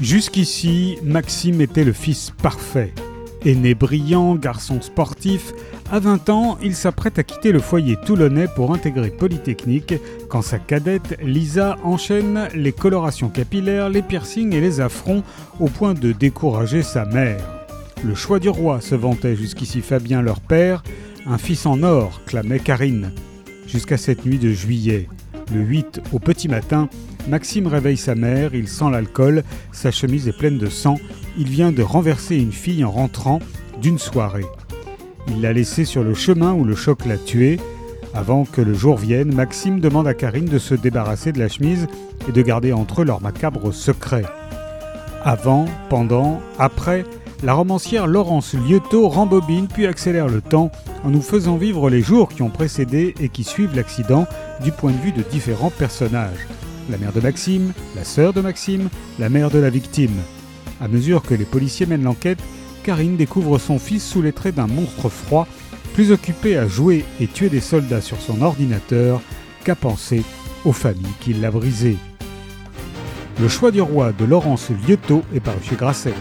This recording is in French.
Jusqu'ici, Maxime était le fils parfait. Aîné brillant, garçon sportif, à 20 ans, il s'apprête à quitter le foyer toulonnais pour intégrer Polytechnique quand sa cadette Lisa enchaîne les colorations capillaires, les piercings et les affronts au point de décourager sa mère. Le choix du roi se vantait jusqu'ici Fabien leur père, un fils en or, clamait Karine. Jusqu'à cette nuit de juillet. Le 8 au petit matin, Maxime réveille sa mère, il sent l'alcool, sa chemise est pleine de sang, il vient de renverser une fille en rentrant d'une soirée. Il l'a laissée sur le chemin où le choc l'a tuée. Avant que le jour vienne, Maxime demande à Karine de se débarrasser de la chemise et de garder entre eux leur macabre secret. Avant, pendant, après, la romancière Laurence Lieuteau rembobine puis accélère le temps en nous faisant vivre les jours qui ont précédé et qui suivent l'accident du point de vue de différents personnages la mère de Maxime, la sœur de Maxime, la mère de la victime. À mesure que les policiers mènent l'enquête, Karine découvre son fils sous les traits d'un monstre froid, plus occupé à jouer et tuer des soldats sur son ordinateur qu'à penser aux familles qui l'a brisé. Le choix du roi de Laurence Lieuteau est paru chez Grasset.